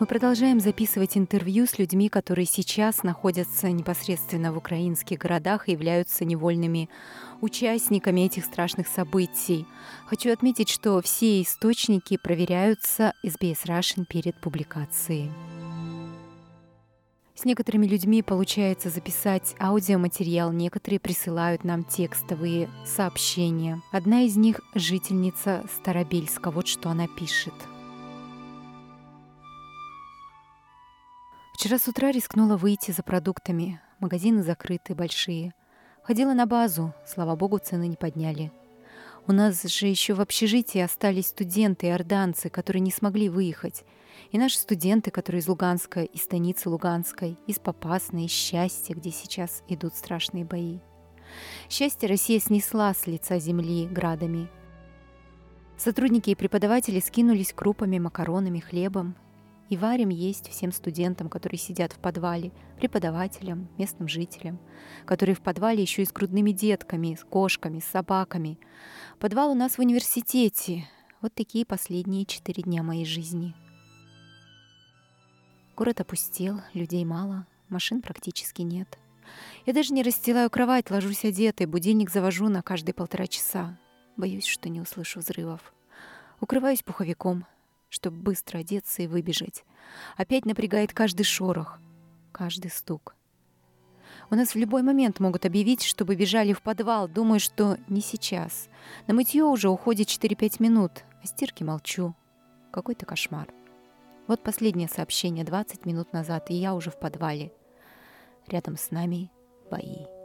Мы продолжаем записывать интервью с людьми, которые сейчас находятся непосредственно в украинских городах и являются невольными участниками этих страшных событий. Хочу отметить, что все источники проверяются SBS Russian перед публикацией. С некоторыми людьми получается записать аудиоматериал, некоторые присылают нам текстовые сообщения. Одна из них — жительница Старобельска. Вот что она пишет — Вчера с утра рискнула выйти за продуктами. Магазины закрыты, большие. Ходила на базу, слава богу, цены не подняли. У нас же еще в общежитии остались студенты и орданцы, которые не смогли выехать. И наши студенты, которые из Луганска, из станицы Луганской, из Попасной, из Счастья, где сейчас идут страшные бои. Счастье Россия снесла с лица земли градами. Сотрудники и преподаватели скинулись крупами, макаронами, хлебом и варим есть всем студентам, которые сидят в подвале, преподавателям, местным жителям, которые в подвале еще и с грудными детками, с кошками, с собаками. Подвал у нас в университете. Вот такие последние четыре дня моей жизни. Город опустел, людей мало, машин практически нет. Я даже не расстилаю кровать, ложусь одетой, будильник завожу на каждые полтора часа. Боюсь, что не услышу взрывов. Укрываюсь пуховиком — чтобы быстро одеться и выбежать. Опять напрягает каждый шорох, каждый стук. У нас в любой момент могут объявить, чтобы бежали в подвал. Думаю, что не сейчас. На мытье уже уходит 4-5 минут, а стирки молчу. Какой-то кошмар. Вот последнее сообщение 20 минут назад, и я уже в подвале. Рядом с нами бои.